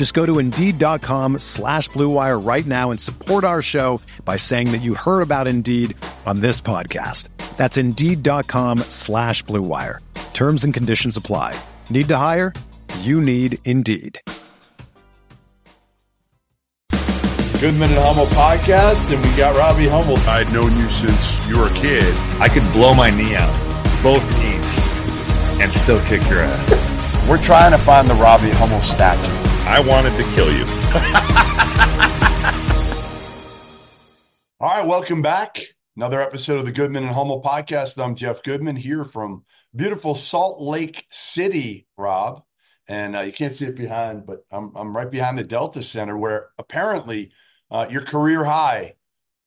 Just go to Indeed.com slash BlueWire right now and support our show by saying that you heard about Indeed on this podcast. That's Indeed.com slash BlueWire. Terms and conditions apply. Need to hire? You need Indeed. Goodman and Hummel podcast, and we got Robbie Hummel. I'd known you since you were a kid. I could blow my knee out, both knees, and still kick your ass. We're trying to find the Robbie Hummel statue. I wanted to kill you. All right, welcome back. Another episode of the Goodman and Hummel podcast. I'm Jeff Goodman here from beautiful Salt Lake City, Rob. And uh, you can't see it behind, but I'm, I'm right behind the Delta Center where apparently uh, your career high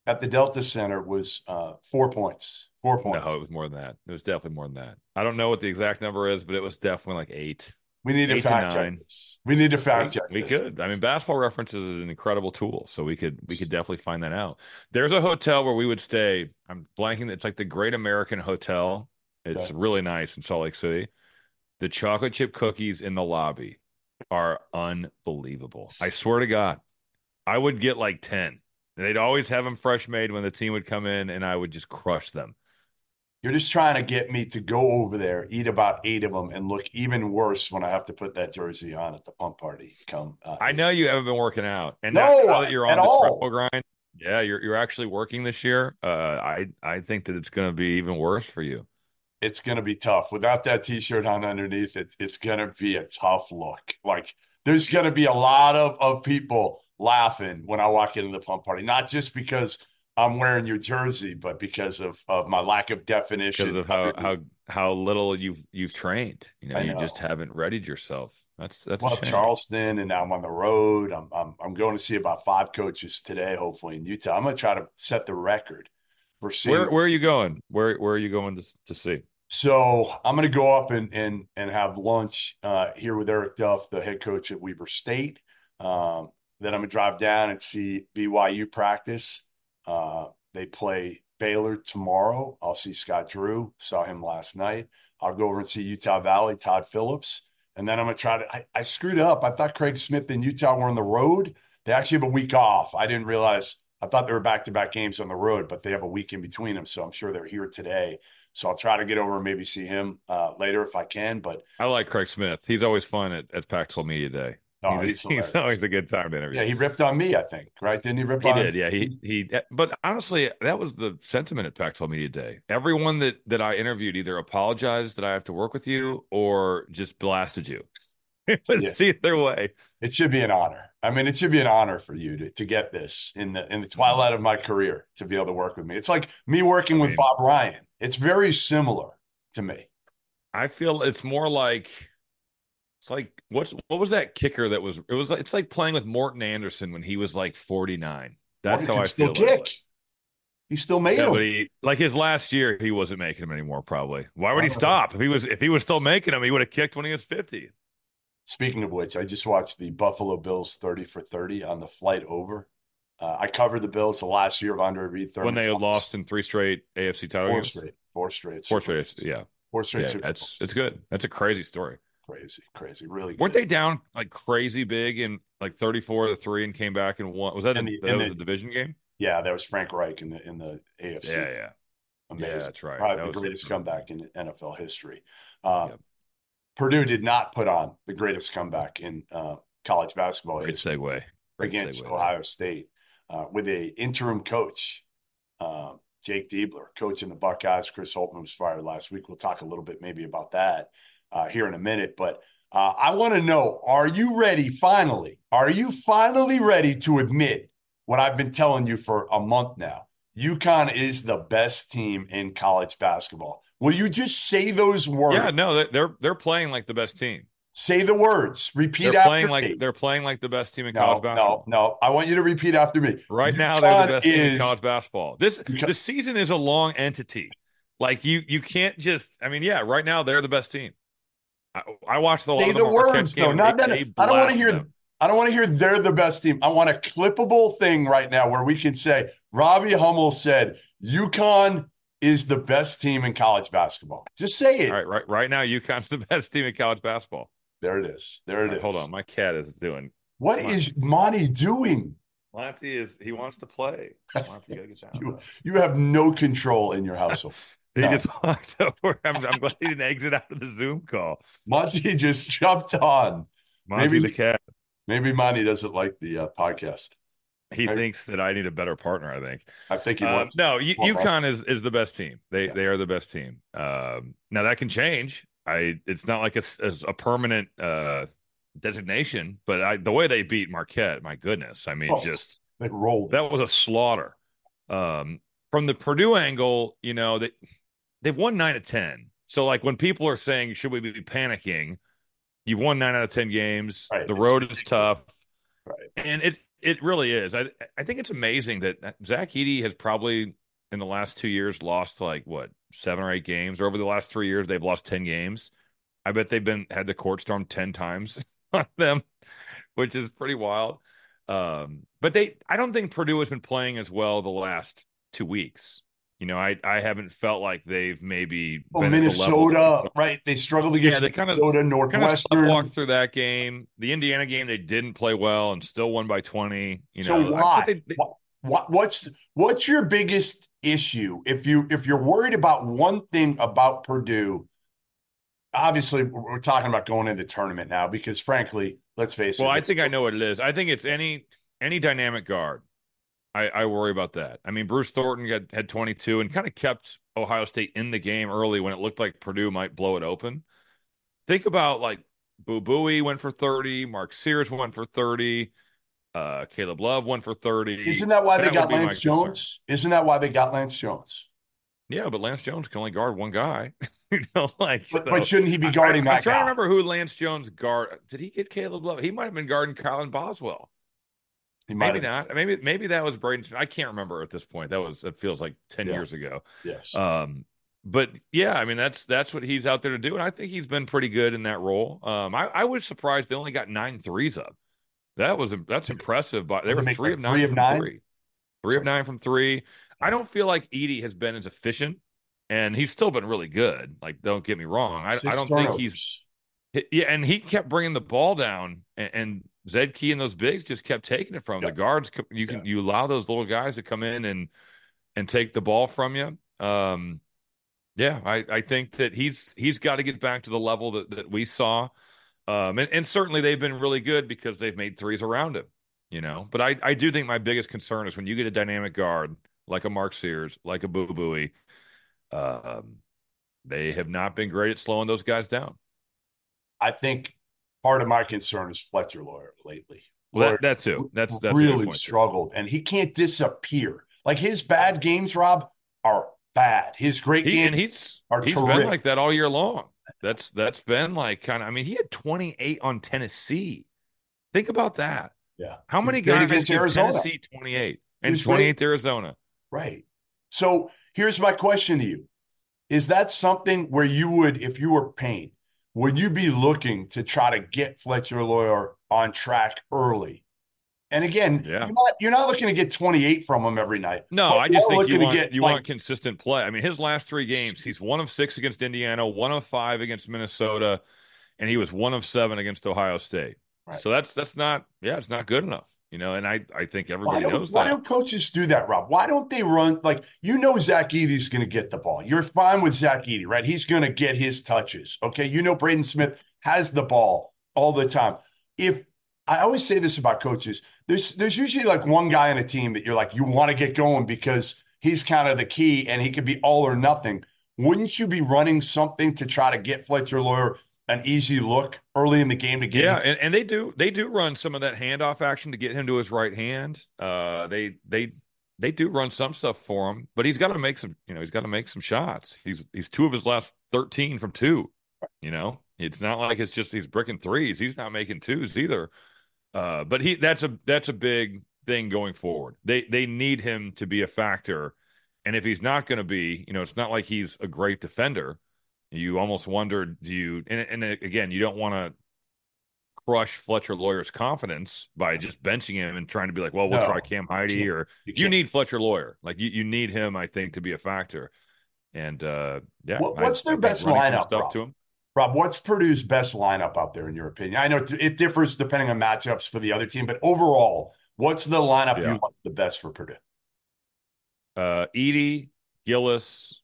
at the Delta Center was uh, four points. Four points. No, it was more than that. It was definitely more than that. I don't know what the exact number is, but it was definitely like eight. We need to fact check this. We need to fact check. we this. could. I mean, basketball references is an incredible tool, so we could we could definitely find that out. There's a hotel where we would stay. I'm blanking. It's like the Great American Hotel. It's Okay. really nice in Salt Lake City. The chocolate chip cookies in the lobby are unbelievable. I swear to God, I would get like ten. They'd always have them fresh made when the team would come in, and I would just crush them. You're just trying to get me to go over there, eat about eight of them, and look even worse when I have to put that jersey on at the pump party. Come, uh, I know you haven't been working out, and No, now, that you're on the all. grind, yeah, you're you're actually working this year. Uh, I I think that it's going to be even worse for you. it's going to be tough without that t-shirt on underneath. It's it's going to be a tough look. Like there's going to be a lot of of people laughing when I walk into the pump party, not just because I'm wearing your jersey, but because of of my lack of definition. because of how how how little you've you've trained. You know, I you just haven't readied yourself. That's that's well, a shame. Charleston, and now I'm on the road. I'm, I'm I'm going to see about five coaches today, hopefully in Utah. I'm going to try to set the record for seeing. Where where are you going? Where where are you going to to see? So I'm going to go up and and and have lunch uh, here with Eric Duft, the head coach at Weber State. Um, then I'm going to drive down and see BYU practice. Uh, they play Baylor tomorrow. I'll see Scott Drew. Saw him last night. I'll go over and see Utah Valley, Todd Phillips, and then I'm going to try to. I, I screwed up. I thought Craig Smith and Utah were on the road. They actually have a week off. I didn't realize. I thought they were back to back games on the road, but they have a week in between them. So I'm sure they're here today. So I'll try to get over and maybe see him uh, later if I can. But I like Craig Smith. He's always fun at, at Pac-12 Media Day. No, he's, he's, he's always a good time to interview. yeah, he ripped on me. I think right? Didn't he rip He on? did, yeah. He he. Eh, but honestly, that was the sentiment at Pac-12 Media Day. Everyone that that I interviewed either apologized that I have to work with you or just blasted you. It was Yeah. either way. It should be an honor. I mean, it should be an honor for you to to get this in the in the twilight of my career to be able to work with me. It's like me working I with mean- Bob Ryan. It's very similar to me. I feel it's more like it's like what's what was that kicker that was it was like it's like playing with Morten Andersen when he was like 49. That's Morten how I still feel. kick. He still made Yeah, him. but he like his last year he wasn't making them anymore probably. Why would he stop? If he was if he was still making them, he would have kicked when he was 50. Speaking of which, I just watched the Buffalo Bills 30 for 30 on the flight over. Uh, I covered the Bills the last year of Andre Reed. When they lost in three straight AFC title four games. straight, four straight, Four straight, yeah. four straight. Yeah, that's it's good. That's a crazy story. Crazy, crazy, really. Weren't they down like crazy big in like 34 to 3 and came back and won? Was that, In the- that was the- a division game? Yeah, that was Frank Reich in the in the AFC. Yeah, yeah. Amazing. Yeah, that's right. Probably That the was- greatest comeback in NFL history. Uh, Yep. Purdue did not put on the greatest comeback in uh, college basketball Great history segue. Great against segue. Ohio State uh, with a interim coach. Um, Jake Diebler, coaching the Buckeyes. Chris Holtmann was fired last week. We'll talk a little bit maybe about that uh, here in a minute. But uh, I want to know are you ready finally? Are you finally ready to admit what I've been telling you for a month now? UConn is the best team in college basketball. Will you just say those words? Yeah, no, they're they're playing like the best team. Say the words. Repeat they're after playing me. like they're playing like the best team in no, college basketball. No, no, I want you to repeat after me. Right now, they're the best team in college basketball. This UConn- the season is a long entity. Like you, you can't just. I mean, yeah, right now they're the best team. I, I watched the, Say the words though. Not that. I don't want to hear. I don't want to hear they're the best team. I want a clippable thing right now where we can say Robbie Hummel said UConn is the best team in college basketball. Just say it. All right, right, right now, UConn's the best team in college basketball. There it is. There All it right, is. hold on, my cat is doing. What Come on. is Monty doing? Monty is he wants to play. Monty, gotta get down. You, you have no control in your household. He No. just walked over. I'm, I'm glad he didn't exit out of the Zoom call. Monty just jumped on. Monty Maybe- the cat. Maybe Monty doesn't like the uh, podcast. He Right. thinks that I need a better partner. I think. I think he wants. no, U- UConn is is the best team. They Yeah. they are the best team. Um, now that can change. I it's not like a, a permanent uh, designation, but I, the way they beat Marquette, my goodness, I mean, Oh. just They rolled. that was a slaughter. Um, from the Purdue angle, you know they they've won nine of ten. So like when people are saying should we be panicking, you've won nine out of ten games. Right. The road is tough Right. and it it really is. I I think it's amazing that Zach Edey has probably in the last two years lost like what seven or eight games, or over the last three years they've lost ten games. I bet they've been had the court storm ten times on them, which is pretty wild. Um, but they, I don't think Purdue has been playing as well the last two weeks. You know, I I haven't felt like they've maybe Oh, been at the Minnesota, right? They struggled against Yeah, they Minnesota, kind of Northwestern. walked through that game. The Indiana game, they didn't play well and still won by twenty. You So know, why? they- they- What, what what's what's your biggest issue if you if you're worried about one thing about Purdue? Obviously, we're we're talking about going into tournament now because, frankly, let's face Well, it. Well, I think I know what it is. I think it's any any dynamic guard. I, I worry about that. I mean, Bruce Thornton got, had 22 and kind of kept Ohio State in the game early when it looked like Purdue might blow it open. Think about like Boo Buie went for 30, Mark Sears went for 30, uh, Caleb Love went for 30. Isn't that why they got would be my Lance concern. Jones? Isn't that why they got Lance Jones? Yeah, but Lance Jones can only guard one guy. you know, like But, so- but shouldn't he be guarding I- I, that trying guy? to remember who Lance Jones guard. Did he get Caleb Love? He might have been guarding Colin Boswell. Maybe not. Maybe maybe that was Braden. I can't remember at this point. That was it feels like ten Yeah. years ago. Yes. Um, but yeah, I mean that's that's what he's out there to do, and I think he's been pretty good in that role. Um, I, I was surprised they only got nine threes up. That was that's impressive. But they were three like, of nine three of from nine? three, three of nine from three. I don't feel like Edey has been as efficient, and he's still been really good. Like, don't get me wrong. I, I don't think he's yeah, and he kept bringing the ball down, and, and Zed Key and those bigs just kept taking it from. Yeah. the guards. You can you allow those little guys to come in and and take the ball from you. Um, yeah, I, I think that he's he's got to get back to the level that, that we saw, um, and, and certainly they've been really good because they've made threes around him. You know, but I I do think my biggest concern is when you get a dynamic guard like a Mark Sears, like a Boo Buie, um, they have not been great at slowing those guys down. I think part of my concern is Fletcher Loyer lately. Well, that, that too. That's that's really point, too. struggled, and he can't disappear. Like his bad games, Rob, are bad. His great He, games he's are he's been terrific. like that all year long. That's that's been like kind of. I mean, he had 28 on Tennessee. Think about that. Yeah. How many great guys against Arizona. Tennessee 28 He and 28 Arizona? Right. So here's my question to you. Is that something where you would, if you were Payne, would you be looking to try to get Fletcher Loyer on track early? And again, Yeah. you're not you're not looking to get 28 from him every night. No, I just think you want get, you like, want consistent play. I mean, his last three games, he's one of six against Indiana, one of five against Minnesota, and he was one of seven against Ohio State. Right. So that's that's not yeah, it's not good enough. You know, and I I think everybody knows why that. Why don't coaches do that, Rob? Why don't they run like you know Zach Edey's going to get the ball? You're fine with Zach Edey, right? He's going to get his touches. Okay, you know Braden Smith has the ball all the time. If I always say this about coaches, there's there's usually like one guy on a team that you're like you want to get going because he's kind of the key and he could be all or nothing. Wouldn't you be running something to try to get Fletcher Loyer an easy look early in the game to get yeah, and, and they do they do run some of that handoff action to get him to his right hand. Uh, they they they do run some stuff for him, but he's got to make some you know he's got to make some shots. He's he's two of his last thirteen from two. You know, it's not like it's just he's bricking threes. He's not making twos either. Uh, but he that's a that's a big thing going forward. They they need him to be a factor, and if he's not going to be, you know, it's not like he's a great defender. You almost wonder, do you? And, and again, you don't want to crush Fletcher Loyer's confidence by just benching him and trying to be like, well, we'll No. try Cam Heide or You you need Fletcher Loyer. Like you, you need him, I think, to be a factor. And uh yeah, What- I- what's their I best lineup, stuff Rob? to him? Rob, what's Purdue's best lineup out there in your opinion? I know it- it differs depending on matchups for the other team, but overall, what's the lineup Yeah. you like the best for Purdue? Uh Edey, Gillis,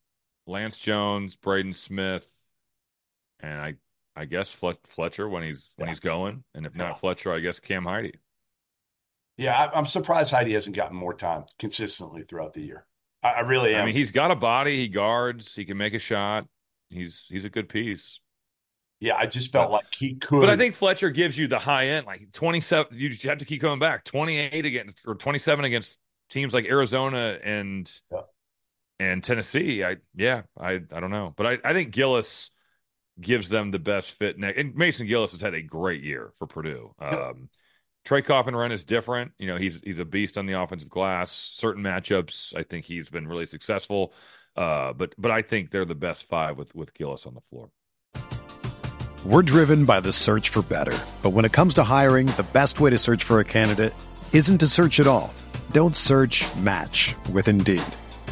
Lance Jones, Braden Smith, and I I guess Fletcher when he's when Yeah. he's going. And if Yeah. not Fletcher, I guess Cam Heide. Yeah, I, I'm surprised Heide hasn't gotten more time consistently throughout the year. I, I really am. I mean, he's got a body, he guards, he can make a shot. He's he's a good piece. yeah, I just felt but- like he could. But I think Fletcher gives you the high end, like 27. You have to keep coming back. 28 against or 27 against teams like Arizona and Yeah. And Tennessee. I yeah, I I don't know, but I I think Gillis gives them the best fit. Ne- and Mason Gillis has had a great year for Purdue. Um, Trey Kaufman-Renn is different. You know, he's he's a beast on the offensive glass. Certain matchups, I think he's been really successful. Uh, but but I think they're the best five with with Gillis on the floor. We're driven by the search for better. But when it comes to hiring, the best way to search for a candidate isn't to search at all. Don't search match with Indeed.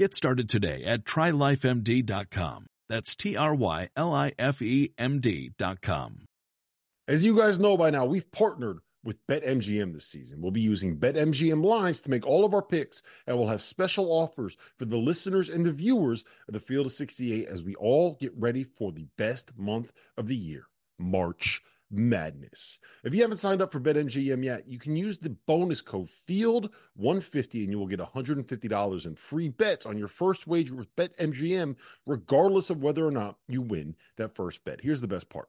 Get started today at trylifemd.com. That's T R Y L I F E M D.com. As you guys know by now, we've partnered with BetMGM this season. We'll be using BetMGM lines to make all of our picks, and we'll have special offers for the listeners and the viewers of the Field of 68 as we all get ready for the best month of the year, March Madness. If you haven't signed up for BetMGM yet, you can use the bonus code FIELD150 and you will get $150 in free bets on your first wager with BetMGM, regardless of whether or not you win that first bet. Here's the best part.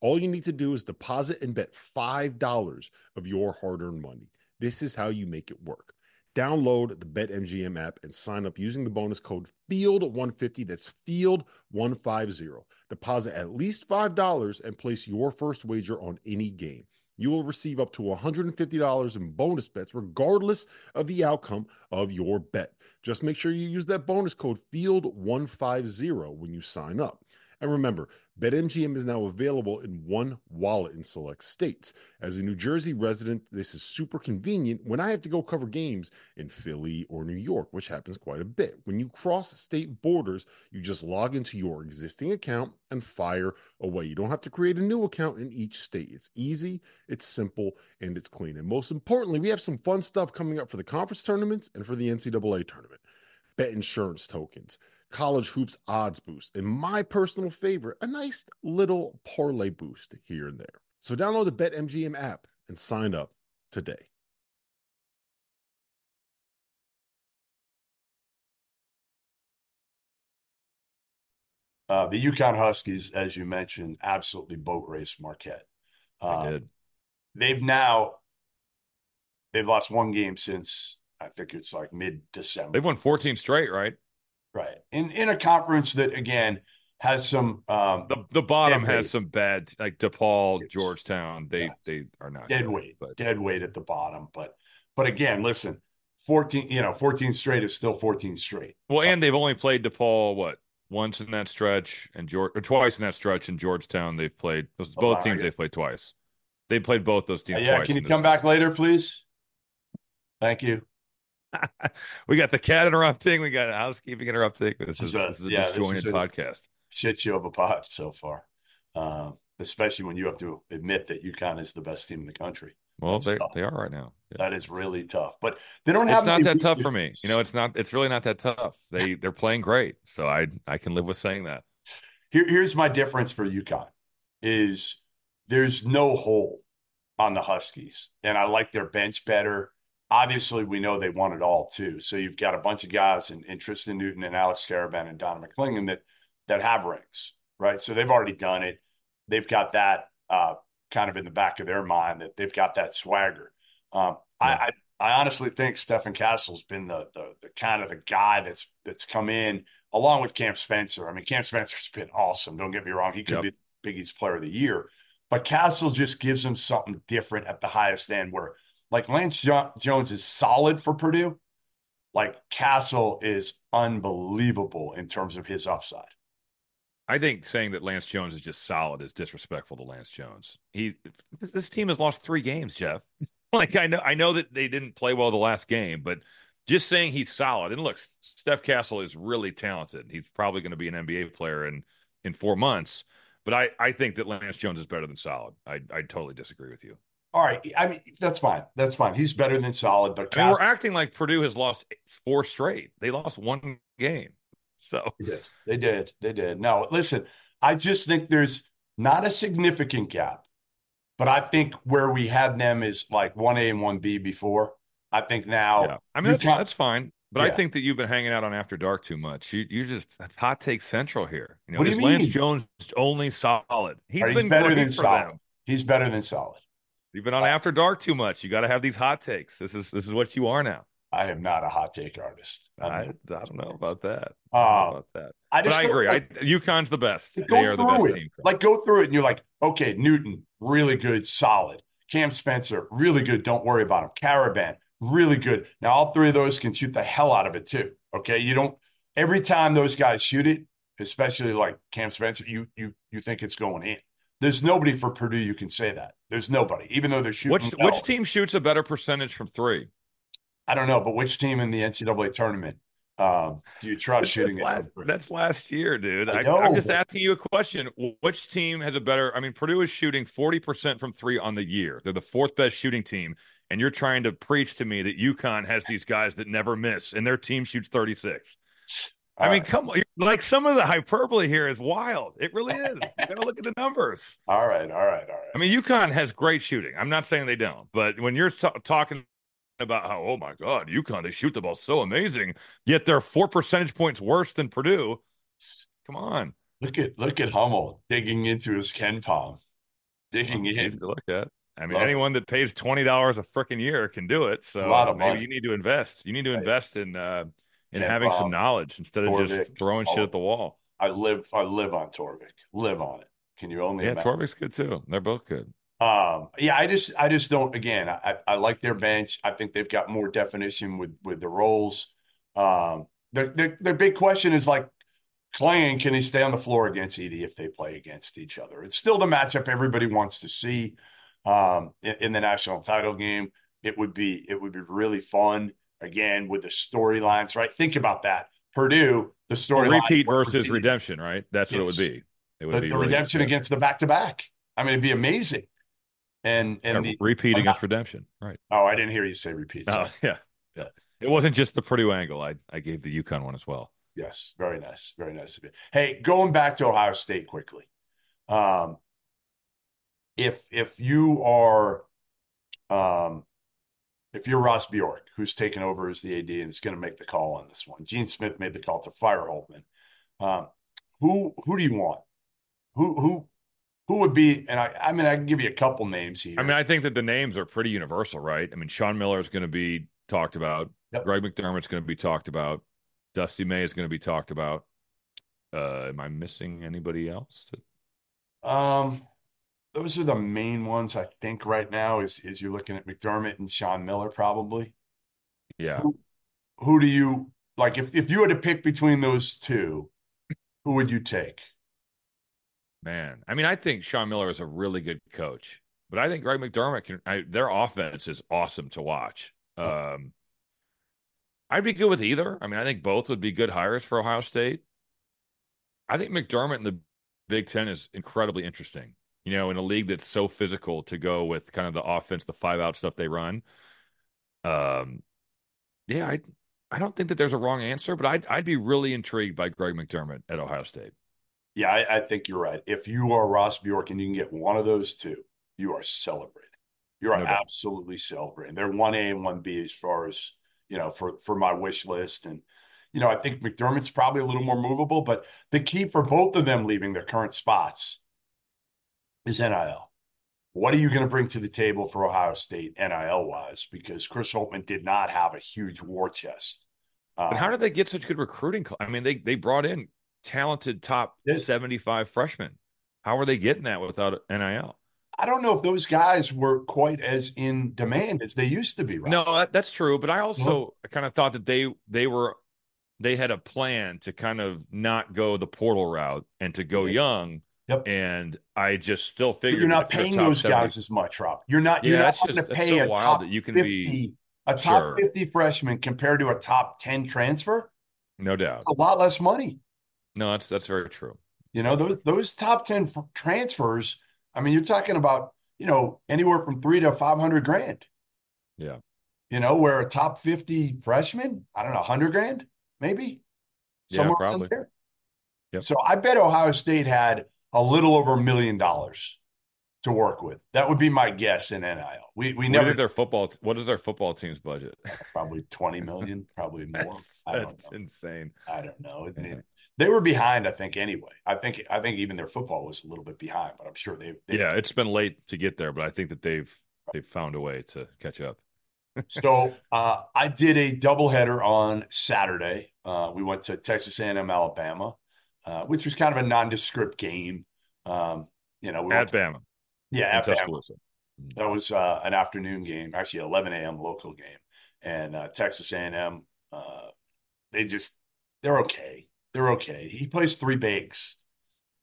All you need to do is deposit and bet $5 of your hard earned money. This is how you make it work. Download the BetMGM app and sign up using the bonus code FIELD150. That's FIELD150. Deposit at least $5 and place your first wager on any game. You will receive up to $150 in bonus bets, regardless of the outcome of your bet. Just make sure you use that bonus code FIELD150 when you sign up. And remember, BetMGM is now available in one wallet in select states. As a New Jersey resident, this is super convenient when I have to go cover games in Philly or New York, which happens quite a bit. When you cross state borders, you just log into your existing account and fire away. You don't have to create a new account in each state. It's easy, it's simple, and it's clean. And most importantly, we have some fun stuff coming up for the conference tournaments and for the NCAA tournament. Bet insurance tokens college hoops odds boost, and my personal favorite, a nice little parlay boost here and there. So download the BetMGM app and sign up today. Uh, the UConn Huskies, as you mentioned, absolutely boat race Marquette. Uh, did. They've now they've lost one game since I think it's like mid December. They've won 14 straight, right? Right. In in a conference that again has some um the, the bottom has some bad like DePaul, it's, Georgetown. They yeah. they are not dead good, weight, but dead weight at the bottom. But but again, listen, 14, you know, 14 straight is still 14 straight. Well, and they've only played DePaul what once in that stretch and George or twice in that stretch in Georgetown. They've played both oh, teams they've played twice. They played both those teams. Uh, yeah, can you come back later, please? Thank you. we got the cat interrupting. We got housekeeping interrupting. This, this is, a, this is a yeah, disjointed is a podcast. Shit show of a pod so far, um, especially when you have to admit that UConn is the best team in the country. Well, they they are right now. Yeah. That is really tough, but they don't have. It's not that tough for me. You know, it's not. It's really not that tough. They they're playing great, so I I can live with saying that. Here, here's my difference for UConn: is there's no hole on the Huskies, and I like their bench better obviously we know they want it all too. So you've got a bunch of guys in, in Tristan Newton and Alex Karaban and Donovan McClingan that that have rings, right? So they've already done it. They've got that uh, kind of in the back of their mind that they've got that swagger. Um, yeah. I, I, I honestly think Stephen Castle's been the, the the kind of the guy that's that's come in along with Cam Spencer. I mean, Cam Spencer's been awesome. Don't get me wrong; he could yep. be Big East Player of the Year, but Castle just gives him something different at the highest end where like Lance jo- Jones is solid for Purdue. Like Castle is unbelievable in terms of his upside. I think saying that Lance Jones is just solid is disrespectful to Lance Jones. He this, this team has lost three games, Jeff. like I know I know that they didn't play well the last game, but just saying he's solid. And look, Steph Castle is really talented. He's probably going to be an NBA player in in four months. But I, I think that Lance Jones is better than solid. I I totally disagree with you. All right. I mean, that's fine. That's fine. He's better than solid, but we're acting like Purdue has lost four straight. They lost one game. So they did. They did. They did. No, listen, I just think there's not a significant gap, but I think where we had them is like 1A and 1B before. I think now. Yeah. I mean, that's, that's fine. But yeah. I think that you've been hanging out on After Dark too much. You you just that's hot take central here. You know, what do you mean? Lance Jones only solid. He's right, been better than solid. Them. He's better than solid. You've been on After Dark too much. You got to have these hot takes. This is this is what you are now. I am not a hot take artist. I, I don't know about that. Uh, I about that. I just I agree. Like, I, UConn's the best. They are the best it. team. Like go through it, and you're like, okay, Newton, really good, solid. Cam Spencer, really good. Don't worry about him. Karaban, really good. Now all three of those can shoot the hell out of it too. Okay, you don't. Every time those guys shoot it, especially like Cam Spencer, you you you think it's going in. There's nobody for Purdue you can say that. There's nobody, even though they're shooting. Which well. which team shoots a better percentage from three? I don't know, but which team in the NCAA tournament um, do you trust that's shooting? Last, that's last year, dude. I I, am just asking you a question. Which team has a better? I mean, Purdue is shooting 40% from three on the year. They're the fourth best shooting team. And you're trying to preach to me that UConn has these guys that never miss, and their team shoots 36. I mean, come on. Like some of the hyperbole here is wild. It really is. You got to look at the numbers. All right. All right. All right. I mean, UConn has great shooting. I'm not saying they don't, but when you're t- talking about how, oh my God, UConn, they shoot the ball so amazing, yet they're four percentage points worse than Purdue. Come on. Look at look at Hummel digging into his KenPom, digging well, in. to look at. I mean, Love anyone it. that pays twenty dollars a freaking year can do it. So maybe money. you need to invest. You need to invest in uh, and having some knowledge instead of just throwing shit at the wall. I live I live on Torvik. Live on it. Can you only Yeah, imagine? Torvik's good too. They're both good. Um, yeah, I just I just don't again, I, I like their bench. I think they've got more definition with with the roles. Um the, the the big question is like Clayton, can he stay on the floor against Edey if they play against each other? It's still the matchup everybody wants to see um, in, in the national title game. It would be it would be really fun again with the storylines, right? Think about that. Purdue, the story repeat versus redemption, right? That's what it would be. It would the, be the really, redemption yeah. against the back to back. I mean, it'd be amazing. And and Yeah, the repeat against redemption, right? Oh, I didn't hear you say repeat. Oh, yeah, yeah. It wasn't just the Purdue angle. I I gave the UConn one as well. Yes, very nice, very nice of you. Hey, going back to Ohio State quickly. Um, if if you are, um, if you're Ross Bjork, who's taken over as the AD and is going to make the call on this one, Gene Smith made the call to fire Holtmann. Um, who who do you want? Who who who would be? And I I mean I can give you a couple names here. I mean, I think that the names are pretty universal, right? I mean, Sean Miller is going to be talked about. Yep. Greg McDermott's going to be talked about. Dusty May is going to be talked about. Uh, am I missing anybody else? Um, those are the main ones I think right now. Is is you're looking at McDermott and Sean Miller probably. Yeah. Who, who do you like? If if you had to pick between those two, who would you take? Man, I mean, I think Sean Miller is a really good coach, but I think Greg McDermott can. I, their offense is awesome to watch. Um, I'd be good with either. I mean, I think both would be good hires for Ohio State. I think McDermott in the Big Ten is incredibly interesting. You know, in a league that's so physical, to go with kind of the offense, the five out stuff they run. Um, yeah, I I don't think that there's a wrong answer, but I'd I'd be really intrigued by Greg McDermott at Ohio State. Yeah, I, I think you're right. If you are Ross Bjork and you can get one of those two, you are celebrating. You are No absolutely celebrating. They're one A and one B as far as you know for for my wish list. And you know, I think McDermott's probably a little more movable, but the key for both of them leaving their current spots is NIL. What are you going to bring to the table for Ohio State NIL wise? Because Chris Holtmann did not have a huge war chest. But how Um, did they get such good recruiting? I mean, they they brought in talented top Yeah. 75 freshmen. How are they getting that without NIL? I don't know if those guys were quite as in demand as they used to be. Rob. No, that, that's true. But I also Uh-huh. kind of thought that they they were they had a plan to kind of not go the portal route and to go young. Yep. And I just still But figured you're not you're paying those 70 guys as much, Rob. You're not. Yeah, You're not that's going to pay so a wild top that you can 50, be- a top Sure. 50 freshman compared to a top 10 transfer. No doubt. It's a lot less money. No, that's that's very true. You know those those top 10 f- transfers. I mean, you're talking about you know anywhere from three to 500 grand. Yeah. You know, where a top 50 freshman, I don't know, 100 grand maybe Yeah, somewhere probably. there. Yep. So I bet Ohio State had a little over a million dollars to work with. That would be my guess in NIL. We we What never their football what is their football team's budget? probably 20 million, probably more. That's, I don't that's insane. I don't know. It- Yeah. it- they were behind, I think, anyway. I think I think even their football was a little bit behind, but I'm sure they, they Yeah, it's been late to get there, but I think that they've they've found a way to catch up. So uh, I did a doubleheader on Saturday. Uh, we went to Texas A&M, Alabama, uh, which was kind of a nondescript game. Um, you know, we At Bama. yeah, at Bama. That was uh, an afternoon game, actually 11 a.m. local game, and uh, Texas A&M. Uh, they just they're okay. They're okay. He plays three bigs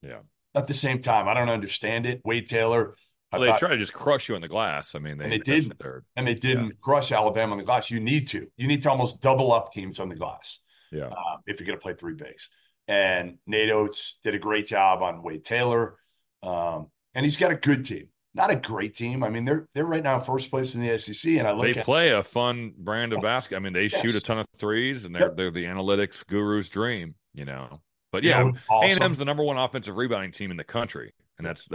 Yeah. at the same time. I don't understand it. Wade Taylor. I Well, they try to just crush you in the glass. I mean, they, And they did. they're- and they didn't crush Alabama on the glass. You need to. You need to almost double up teams on the glass Yeah. uh, if you're going to play three bigs. And Nate Oats did a great job on Wade Taylor, um, and he's got a good team. Not a great team. I mean, they're they're right now first place in the SEC, and I look They at play a fun brand of basketball. I mean, they shoot a ton of threes, and they're Yep. they're the analytics guru's dream, you know. But You yeah, know, awesome. A&M's the number one offensive rebounding team in the country, and that's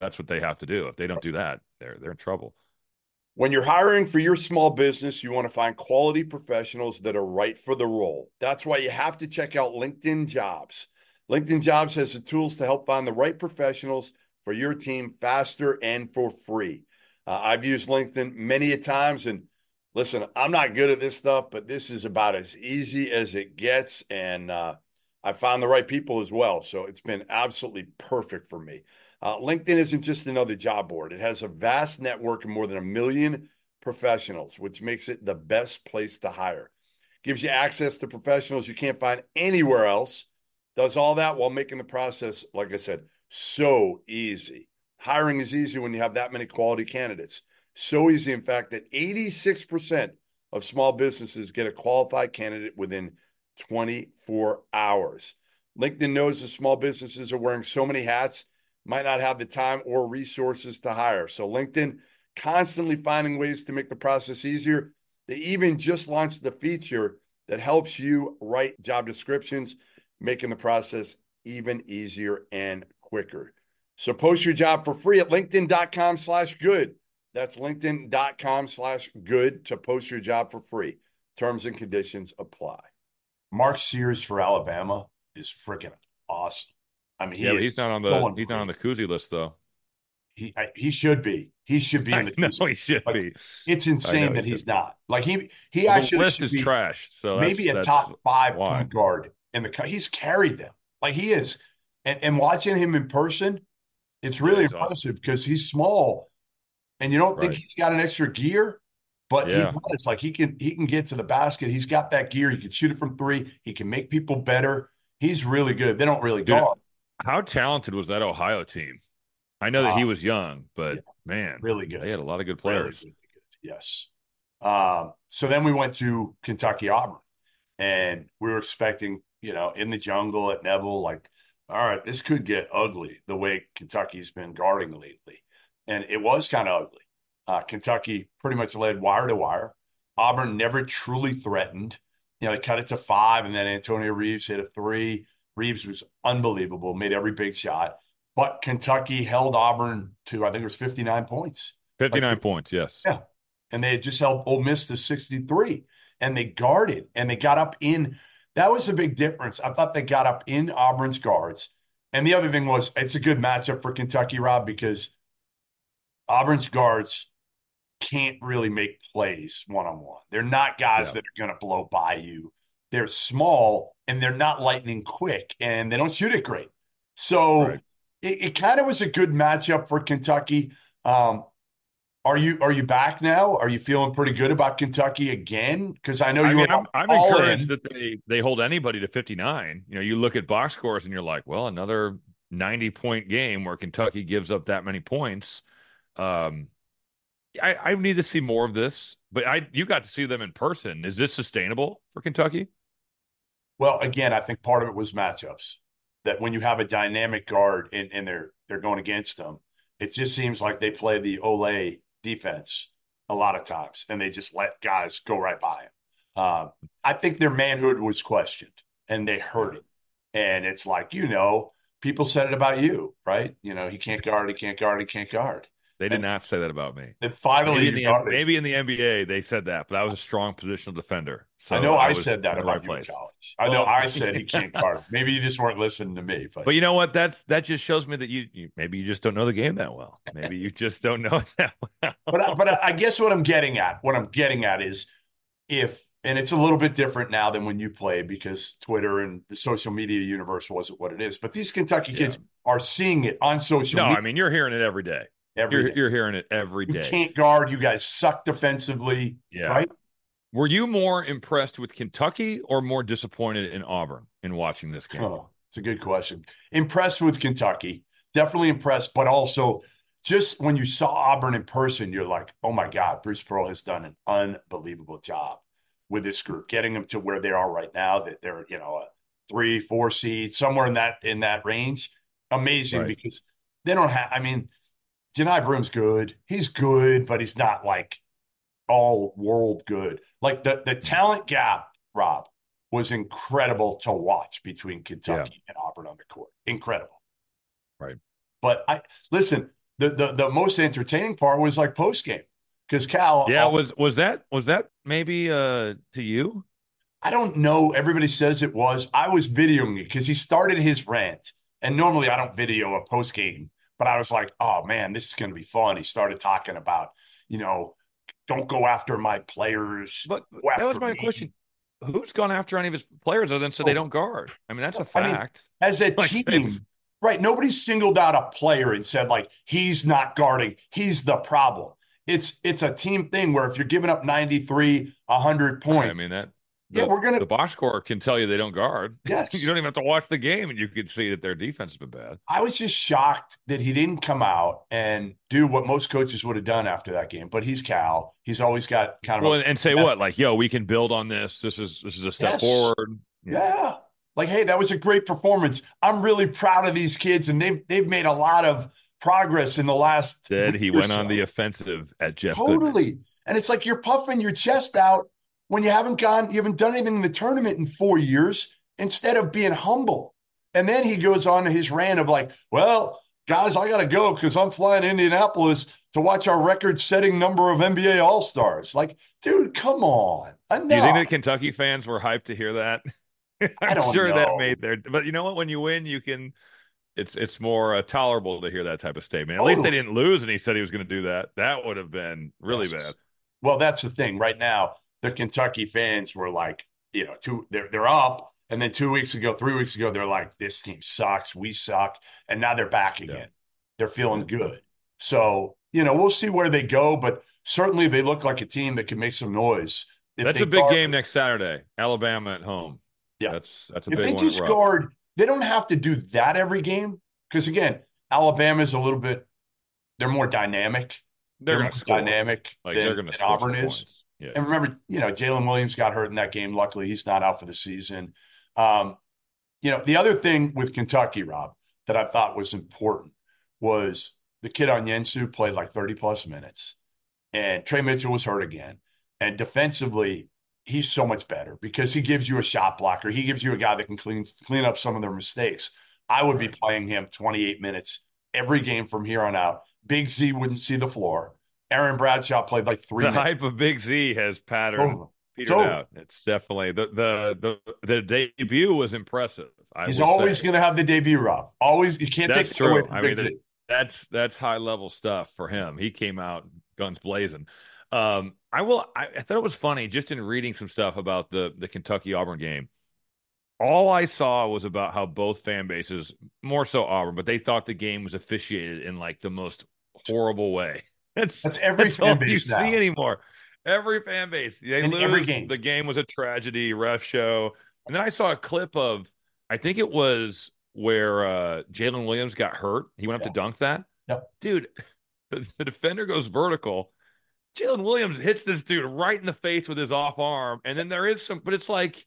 that's what they have to do. If they don't do that, they're they're in trouble. When you're hiring for your small business, you want to find quality professionals that are right for the role. That's why you have to check out LinkedIn Jobs. LinkedIn Jobs has the tools to help find the right professionals for your team faster and for free. Uh, I've used LinkedIn many a times, and listen, I'm not good at this stuff, but this is about as easy as it gets, and uh, I found the right people as well. So it's been absolutely perfect for me. Uh, LinkedIn isn't just another job board. It has a vast network of more than a million professionals, which makes it the best place to hire. Gives you access to professionals you can't find anywhere else. does all that while making the process, like I said, so easy. Hiring is easy when you have that many quality candidates. So easy, in fact, that 86% of small businesses get a qualified candidate within 24 hours. LinkedIn knows that small businesses are wearing so many hats, might not have the time or resources to hire. So, LinkedIn constantly finding ways to make the process easier. They even just launched the feature that helps you write job descriptions, making the process even easier and quicker. So post your job for free at linkedin.com slash good. That's linkedin.com slash good to post your job for free. Terms and conditions apply. Mark Sears for Alabama is freaking awesome. I mean, he yeah, he's not on the he's not on the Cousy list though. he I, he should be. He should be in the no, he should Like, be. It's insane know he that should he's be. not. Like he he Well, the actually list should is be trash. So maybe a that's, top that's five why. point guard in the. He's carried them like he is, and and watching him in person, it's really awesome. impressive because he's small, and you don't think he's got an extra gear, but Yeah. he does. Like he can he can get to the basket. He's got that gear. He can shoot it from three. He can make people better. He's really good. They don't really Dude, guard. How talented was that Ohio team? I know that he Uh, was young, but yeah. man, Really good. they had a lot of good Really players. good, good. Yes. Um, so then we went to Kentucky Auburn, and we were expecting, you know, in the jungle at Neville, like, all right, this could get ugly the way Kentucky's been guarding lately. And it was kind of ugly. Uh, Kentucky pretty much led wire to wire. Auburn never truly threatened. You know, they cut it to five, and then Antonio Reeves hit a three. Reeves was unbelievable, made every big shot. But Kentucky held Auburn to, I think it was 59 points. 59 Like- points, yes. Yeah. And they had just held Ole Miss to 63. And they guarded and they got up in. That was a big difference. I thought they got up in Auburn's guards. And the other thing was it's a good matchup for Kentucky, Rob, because Auburn's guards can't really make plays one on one. They're not guys Yeah. that are going to blow by you. They're small and they're not lightning quick and they don't shoot it great. So Right. it, it kind of was a good matchup for Kentucky. Um, are you are you back now? Are you feeling pretty good about Kentucky again? Because I know I you mean, were I'm, I'm encouraged in. that they they hold anybody to 59. You know, you look at box scores and you're like, well, another 90 point game where Kentucky gives up that many points. Um, I, I need to see more of this, but I you got to see them in person. Is this sustainable for Kentucky? Well, again, I think part of it was matchups. That when you have a dynamic guard and, and they're they're going against them, it just seems like they play the Ole defense a lot of times, and they just let guys go right by them. Um, I think their manhood was questioned, and they heard it. And it's like you know, people said it about you, right? You know, he can't guard, he can't guard, he can't guard. They did And- not say that about me. And finally, Maybe in, the, maybe in the NBA they said that, but I was a strong positional defender. So I know I, was said that about right you in place. college. I know Well- I said he can't guard. Maybe you just weren't listening to me, but, But you know what? That's that just shows me that you, you maybe you just don't know the game that well. Maybe you just don't know it that well. but I- but I, I guess what I'm getting at, what I'm getting at is if, and it's a little bit different now than when you played because Twitter and the social media universe wasn't what it is. But these Kentucky Yeah. kids are seeing it on social no, media I mean you're hearing it every day. Every You're you're hearing it every day. You can't guard. You guys suck defensively, Yeah. right? Were you more impressed with Kentucky or more disappointed in Auburn in watching this game? Oh, it's a good question. Impressed with Kentucky, definitely impressed, but also just when you saw Auburn in person, you're like, oh my God, Bruce Pearl has done an unbelievable job with this group, getting them to where they are right now. That they're you know a three, four seed, somewhere in that in that range. Amazing Right. because they don't have. I mean, Johni Broome's good. He's good, but he's not like all world good. Like the the talent gap, Rob, was incredible to watch between Kentucky and Auburn on the court. Incredible. Right. But I listen, the the, the most entertaining part was like post game. Because Cal Yeah, was was that was that maybe uh to you? I don't know. Everybody says it was. I was videoing it because he started his rant. And normally I don't video a post game, but I was like, oh man, this is going to be fun. He started talking about, you know, don't go after my players. But that was my me. question. Who's gone after any of his players other than so they Oh. don't guard? I mean, that's a I mean, fact. As a Like, team, it's- right? Nobody singled out a player and said like he's not guarding, he's the problem. It's it's a team thing where if you're giving up 93, 100 points, I mean that yeah, we're gonna the box score can tell you they don't guard. Yes. you don't even have to watch the game, and you can see that their defense has been bad. I was just shocked that he didn't come out and do what most coaches would have done after that game. But he's Cal. He's always got kind of well, a, and say what like, yo, we can build on this. This is this is a step Yes. forward. Mm. Yeah. Like, hey, that was a great performance. I'm really proud of these kids, and they've they've made a lot of progress in the last. Said he went on the offensive at Jeff. Totally. And it's like you're puffing your chest out when you haven't gone, you haven't done anything in the tournament in four years, instead of being humble. And then he goes on to his rant of like, well, guys, I got to go because I'm flying to Indianapolis to watch our record-setting number of NBA All Stars. Like, dude, come on. Enough. Do you think that Kentucky fans were hyped to hear that? I'm sure that made their. But you know what? When you win, you can. It's it's more uh, tolerable to hear that type of statement. At least they didn't lose, and he said he was going to do that. That would have been really Yes. bad. Well, that's the thing. Right now, the Kentucky fans were like, you know, two they're they're up, and then two weeks ago, three weeks ago, they're like, this team sucks, we suck, and now they're back again. They're feeling good. So you know, we'll see where they go, but certainly they look like a team that can make some noise. That's a big guard- game next Saturday. Alabama at home. Yeah. that's that's a If big they one. just guard, they don't have to do that every game because again, Alabama's a little bit. They're more dynamic. They're more to score. dynamic Like than, they're going to than Auburn is. points. Yeah. And remember, you know, Jaylin Williams got hurt in that game. Luckily, he's not out for the season. Um, you know, the other thing with Kentucky, Rob, that I thought was important was the kid Onyenso played like 30 plus minutes, and Tre Mitchell was hurt again. And defensively, he's so much better because he gives you a shot blocker. He gives you a guy that can clean clean up some of their mistakes. I would be playing him 28 minutes every game from here on out. Big Z wouldn't see the floor. Aaron Bradshaw played like three The minutes. hype of Big Z has patterned petered over. out. It's definitely the the the the debut was impressive. I He's always going to have the debut, Rob. Always, you can't That's take true. I mean, Z. That's that's high level stuff for him. He came out guns blazing. Um, I will. I, I thought it was funny just in reading some stuff about the the Kentucky Auburn game. All I saw was about how both fan bases, more so Auburn, but they thought the game was officiated in like the most horrible way. That's, That's every that's fan base you now. see anymore. Every fan base, they In lose. game. The game was a tragedy. Ref show, and then I saw a clip of. I think it was where uh, Jaylin Williams got hurt. He went up Yeah. to dunk that. Yep. Dude, the, the defender goes vertical. Jaylin Williams hits this dude right in the face with his off arm. And then there is some, but it's like,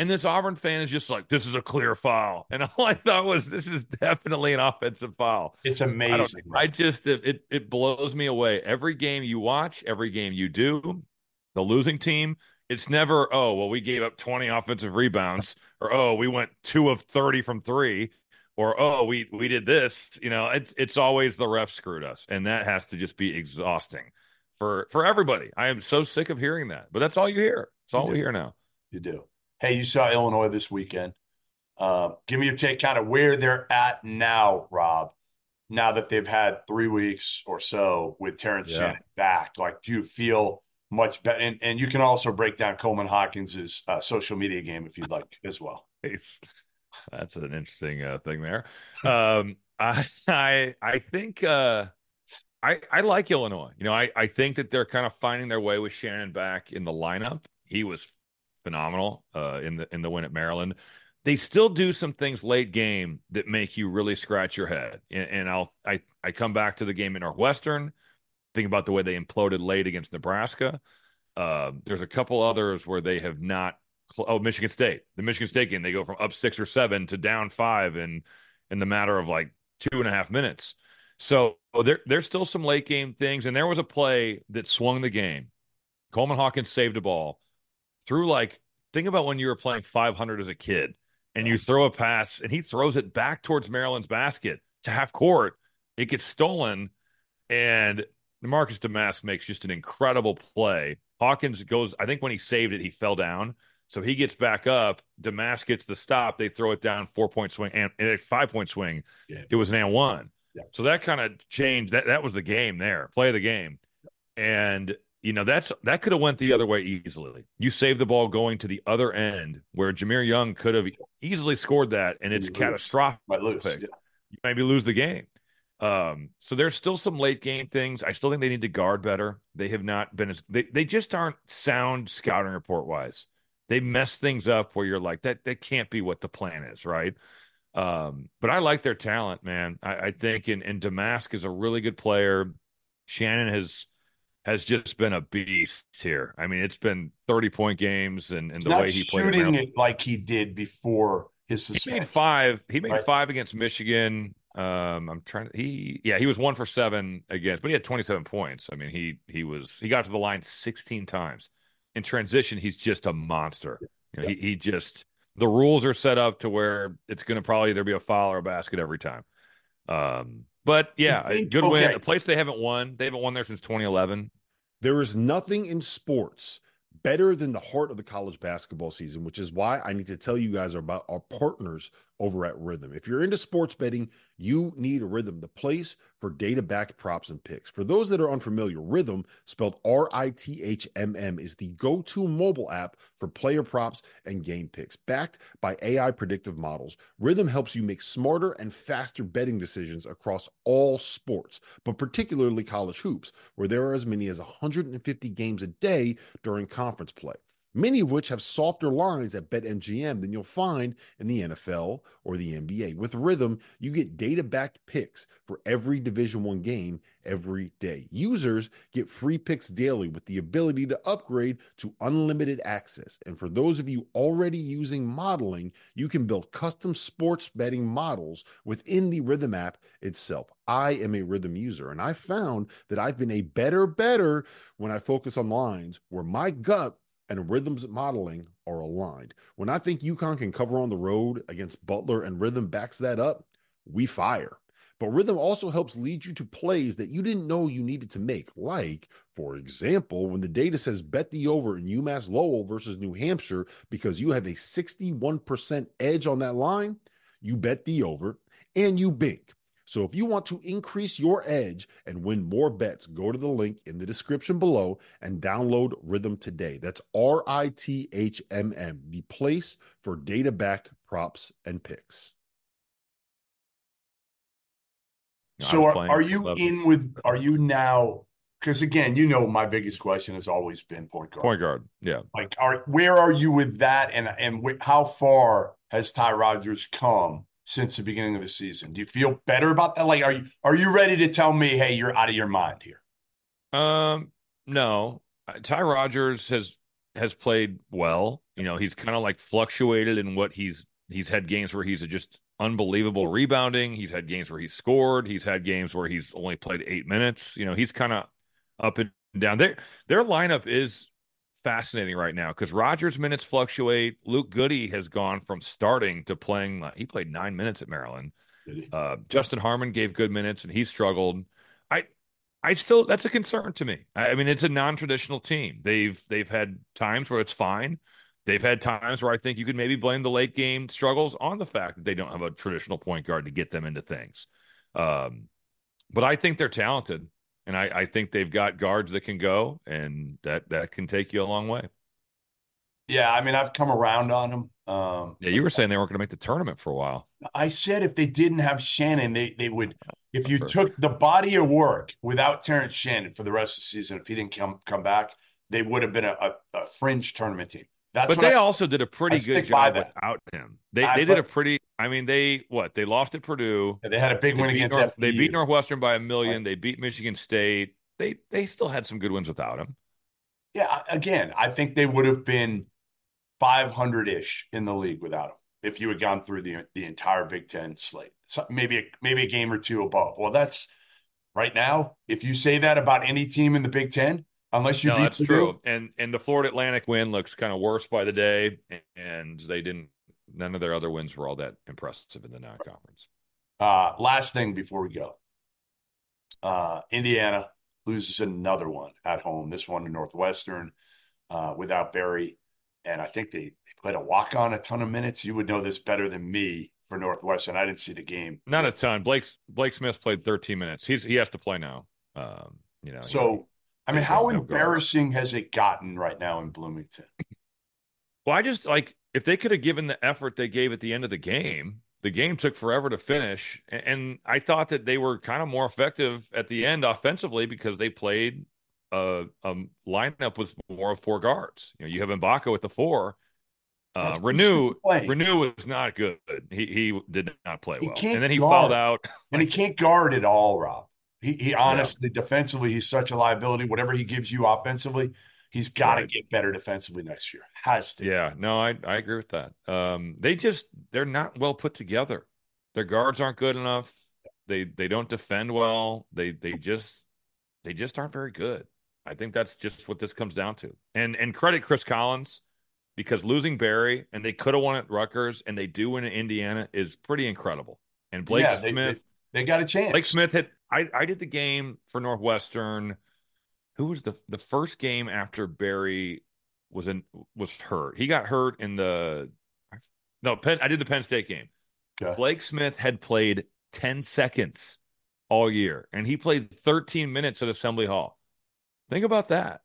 and this Auburn fan is just like, this is a clear foul. And all I thought was, this is definitely an offensive foul. It's amazing. I just, it, it, it blows me away. Every game you watch, every game you do, the losing team, it's never, oh, well, we gave up 20 offensive rebounds, or oh, we went two of 30 from three, or oh, we we did this. You know, it's it's always the ref screwed us, and that has to just be exhausting for for everybody. I am so sick of hearing that, but that's all you hear. It's all we hear now. You do. Hey, you saw Illinois this weekend. Uh, give me your take, kind of where they're at now, Rob. Now that they've had three weeks or so with Terrence Yeah. Shannon back, like, do you feel much better? And, and you can also break down Coleman Hawkins's uh, social media game if you'd like as well. It's, that's an interesting uh, thing there. Um, I I I think uh, I I like Illinois. You know, I I think that they're kind of finding their way with Shannon back in the lineup. He was phenomenal uh, in the in the win at Maryland. They still do some things late game that make you really scratch your head. And, and I'll I I come back to the game at Northwestern. Think about the way they imploded late against Nebraska. Uh, there's a couple others where they have not. Cl- oh, Michigan State. The Michigan State game, they go from up six or seven to down five in in the matter of like two and a half minutes. So there there's still some late game things, and there was a play that swung the game. Coleman Hawkins saved a ball through like think about when you were playing 500 as a kid and you throw a pass and he throws it back towards Maryland's basket to half court. It gets stolen, and Marcus Domask makes just an incredible play. Hawkins goes, I think when he saved it, he fell down. So he gets back up. Domask gets the stop. They throw it down, four point swing, and, and a five point swing. Yeah. It was an and one. Yeah. So that kind of changed. That that was the game there, play of the game, and you know that's that could have went the other way easily. You save the ball going to the other end where Jahmir Young could have easily scored that, and it's catastrophic Might lose. Yeah. you maybe lose the game. Um, so there's still some late game things. I still think they need to guard better. They have not been as they, they just aren't sound scouting report wise. they mess things up where you're like that that can't be what the plan is, right? Um, but I like their talent, man. I, I think and and Domask is a really good player. Shannon has has just been a beast here. I mean, it's been 30 point games and, and the way he played shooting it like he did before his suspension. He made five. He made Right. five against Michigan. Um, I'm trying to he yeah, he was one for seven against, but he had 27 points. I mean, he he was he got to the line 16 times. In transition, he's just a monster. You know, he he just the rules are set up to where it's gonna probably either be a foul or a basket every time. Um, but yeah, think- good win. okay. A place they haven't won. They haven't won there since 2011. There is nothing in sports better than the heart of the college basketball season, which is why I need to tell you guys about our partners over at Rithmm. If you're into sports betting, you need Rithmm, the place for data backed props and picks. For those that are unfamiliar, Rithmm, spelled R I T H M M, is the go to mobile app for player props and game picks. Backed by AI predictive models, Rithmm helps you make smarter and faster betting decisions across all sports, but particularly college hoops, where there are as many as 150 games a day during conference play many of which have softer lines at BetMGM than you'll find in the NFL or the NBA. With Rithmm, you get data-backed picks for every Division 1 game every day. Users get free picks daily with the ability to upgrade to unlimited access. And for those of you already using modeling, you can build custom sports betting models within the Rithmm app itself. I am a Rithmm user and I found that I've been a better better when I focus on lines where my gut and Rithmm's modeling are aligned. When I think UConn can cover on the road against Butler and Rithmm backs that up, we fire. But Rithmm also helps lead you to plays that you didn't know you needed to make. Like, for example, when the data says bet the over in UMass Lowell versus New Hampshire because you have a 61% edge on that line, you bet the over and you bink. So if you want to increase your edge and win more bets, go to the link in the description below and download Rithmm today. That's R I T H M M, the place for data backed props and picks. You know, I So are, are you 11. in with? Are you now? Because again, you know, my biggest question has always been point guard. point guard? Yeah. Like, are where are you with that? And and wh- how far has Ty Rodgers come since the beginning of the season? Do you feel better about that? Like, are you are you ready to tell me, hey, you're out of your mind here? Um, no. Uh, Ty Rodgers has has played well. You know, he's kind of like fluctuated in what he's he's had games where he's just unbelievable rebounding. He's had games where he's scored. He's had games where he's only played eight minutes. You know, he's kind of up and down. Their their lineup is fascinating right now because Rodgers' minutes fluctuate. Luke Goode has gone from starting to playing. He played nine minutes at Maryland. Uh, Justin Harmon gave good minutes and he struggled. I I still that's a concern to me. I, I mean, it's a non-traditional team. They've they've had times where it's fine. They've had times where I think you could maybe blame the late game struggles on the fact that they don't have a traditional point guard to get them into things. Um, but I think they're talented, and I, I think they've got guards that can go, and that that can take you a long way. Yeah, I mean, I've come around on them. Um, Yeah, you were saying they weren't going to make the tournament for a while. I said if they didn't have Shannon, they they would. If you took the body of work without Terrence Shannon for the rest of the season, if he didn't come come back, they would have been a, a, a fringe tournament team. That's but they I- also did a pretty I good job without him. They I- they did a pretty. I mean, they what they lost at Purdue. They had a big They win against North- They beat Northwestern by a million. They beat Michigan State. They they still had some good wins without him. Yeah, again, I think they would have been 500 ish in the league without him if you had gone through the the entire Big Ten slate. So maybe a, maybe a game or two above. Well, that's right now. If you say that about any team in the Big Ten, unless you no, beat that's Purdue, true. And and the Florida Atlantic win looks kind of worse by the day, and they didn't. None of their other wins were all that impressive in the non-conference. Uh, last thing before we go. Uh, Indiana loses another one at home. This one to Northwestern uh, without Berry. And I think they, they played a walk on a ton of minutes. You would know this better than me for Northwestern. I didn't see the game. Not a ton. Blake's Blake Smith played 13 minutes. He's he has to play now. Um, you know. So, I mean, how embarrassing has it gotten right now in Bloomington? Well, I just like if they could have given the effort they gave at the end of the game. The game took forever to finish, and I thought that they were kind of more effective at the end offensively because they played a, a lineup with more of four guards. You know, you have Mgbako with the four, Uh, Reneau. Reneau was not good. He he did not play well, and then he guard. fouled out. and he can't guard at all, Rob. He, he honestly, defensively, he's such a liability. Whatever he gives you offensively, he's got to Right. get better defensively next year. Has to. Yeah, no, I I agree with that. Um, they just they're not well put together. Their guards aren't good enough. They they don't defend well. They they just they just aren't very good. I think that's just what this comes down to. And and credit Chris Collins because losing Berry and they could have won at Rutgers and they do win in Indiana is pretty incredible. And Blake Yeah, they- Smith, They got a chance. Blake Smith had I I did the game for Northwestern. Who was the the first game after Berry was in was hurt? He got hurt in the no Penn. I did the Penn State game. Okay. Blake Smith had played ten seconds all year, and he played thirteen minutes at Assembly Hall. Think about that.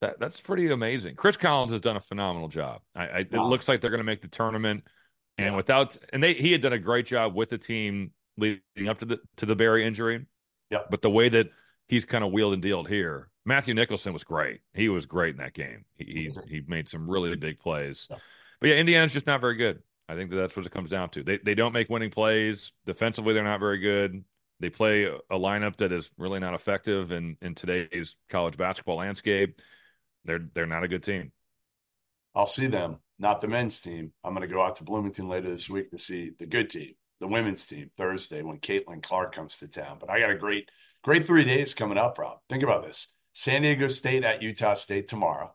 That that's pretty amazing. Chris Collins has done a phenomenal job. I, I it looks like they're going to make the tournament, and Yeah. without and they he had done a great job with the team leading up to the to the Berry injury. Yeah. But the way that he's kind of wheeled and dealed here, Matthew Nicholson was great. He was great in that game. He he, he made some really big plays. Yeah. But yeah, Indiana's just not very good. I think that that's what it comes down to. They they don't make winning plays defensively. They're not very good. They play a lineup that is really not effective in in today's college basketball landscape. They're they're not a good team. I'll see them, not the men's team. I'm going to go out to Bloomington later this week to see the good team, the women's team, Thursday when Caitlin Clark comes to town. But I got a great, great three days coming up, Rob. Think about this: San Diego State at Utah State tomorrow.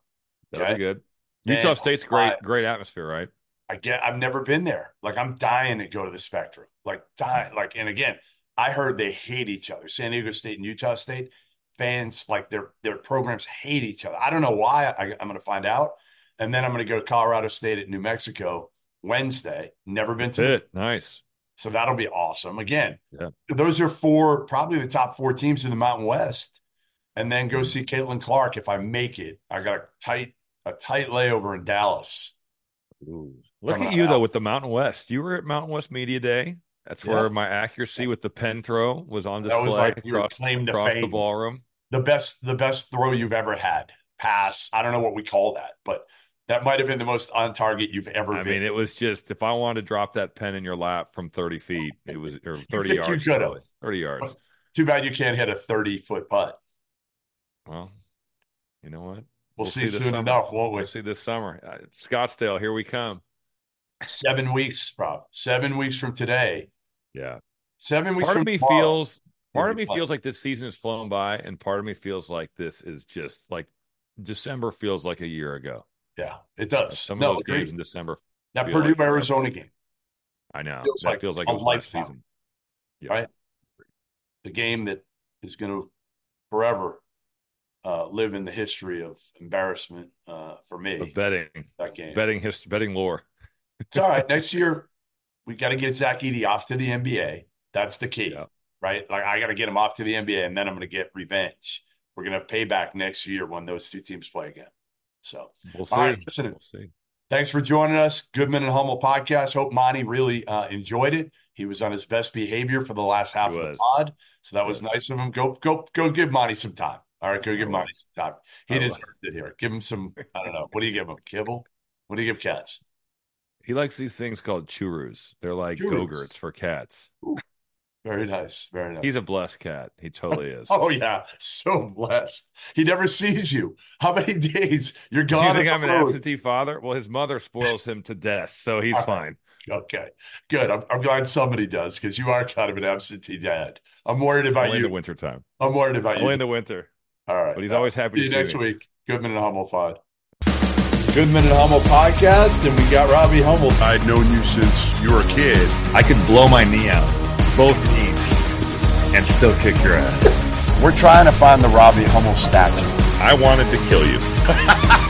That'll be good. Utah State's great, I- great atmosphere, right? I get I've never been there. Like I'm dying to go to the Spectrum. Like dying. Mm. Like and again, I heard they hate each other. San Diego State and Utah State fans like their their programs hate each other. I don't know why. I, I'm going to find out, and then I'm going to go to Colorado State at New Mexico Wednesday. Never been to it. Nice. So that'll be awesome. Again, Yeah. those are four probably the top four teams in the Mountain West, and then go mm-hmm. see Caitlin Clark if I make it. I got a tight a tight layover in Dallas. Look Coming at you out. though with the Mountain West. You were at Mountain West Media Day. That's Yeah. where my accuracy with the pen throw was on display That was like your across, claim to across the ballroom. the best the best throw you've ever had pass i don't know what we call that but that might have been the most on target you've ever I been mean, it was just if I wanted to drop that pen in your lap from 30 feet, it was or 30 you yards. could've? probably. 30 yards. too bad you can't hit a 30 foot putt Well, you know what? we'll, see, this soon summer. enough won't we We'll see this summer. Uh, Scottsdale, here we come. seven weeks rob seven weeks from today Yeah. seven weeks part from of me tomorrow. feels part of me fun. feels like this season has flown by and part of me feels like this is just like december feels like a year ago yeah it does some no of those games in december that purdue like arizona game i know Feels that like feels like a it was last lifetime. season Yeah. right the game that is going to forever uh, live in the history of embarrassment uh, for me betting that game betting history betting lore It's all right. Next year, we got to get Zach Edey off to the NBA. That's the key, Yeah. right? Like I got to get him off to the NBA, and then I'm going to get revenge. We're going to have payback next year when those two teams play again. So, we'll see right, listen. we'll see thanks for joining us, Goodman and Hummel podcast. Hope Monty really uh, enjoyed it. He was on his best behavior for the last half of the pod, so that was nice of him. Go, go, go! Give Monty some time. All right, go give. Monty some time. He deserves it here. Give him some. I don't know. What do you give him? Kibble? What do you give cats? he likes these things called churros they're like Churros. go-gurts for cats Very nice. Very nice. he's a blessed cat he totally is Oh yeah, so blessed. He never sees you. How many days you're Do you gone? think I'm an road? absentee father? Well, his mother spoils him to death, so he's All right. fine. Okay, good. I'm, I'm glad somebody does because you are kind of an absentee dad. I'm worried about Only in you. the wintertime. I'm worried about Only you. in the winter. All right, But he's always happy See to you see next me. week. Goodman and Hummel pod. Goodman and Hummel podcast, and we got Robbie Hummel. I'd known you since you were a kid. I could blow my knee out, both knees, and still kick your ass. We're trying to find the Robbie Hummel statue. I wanted to kill you.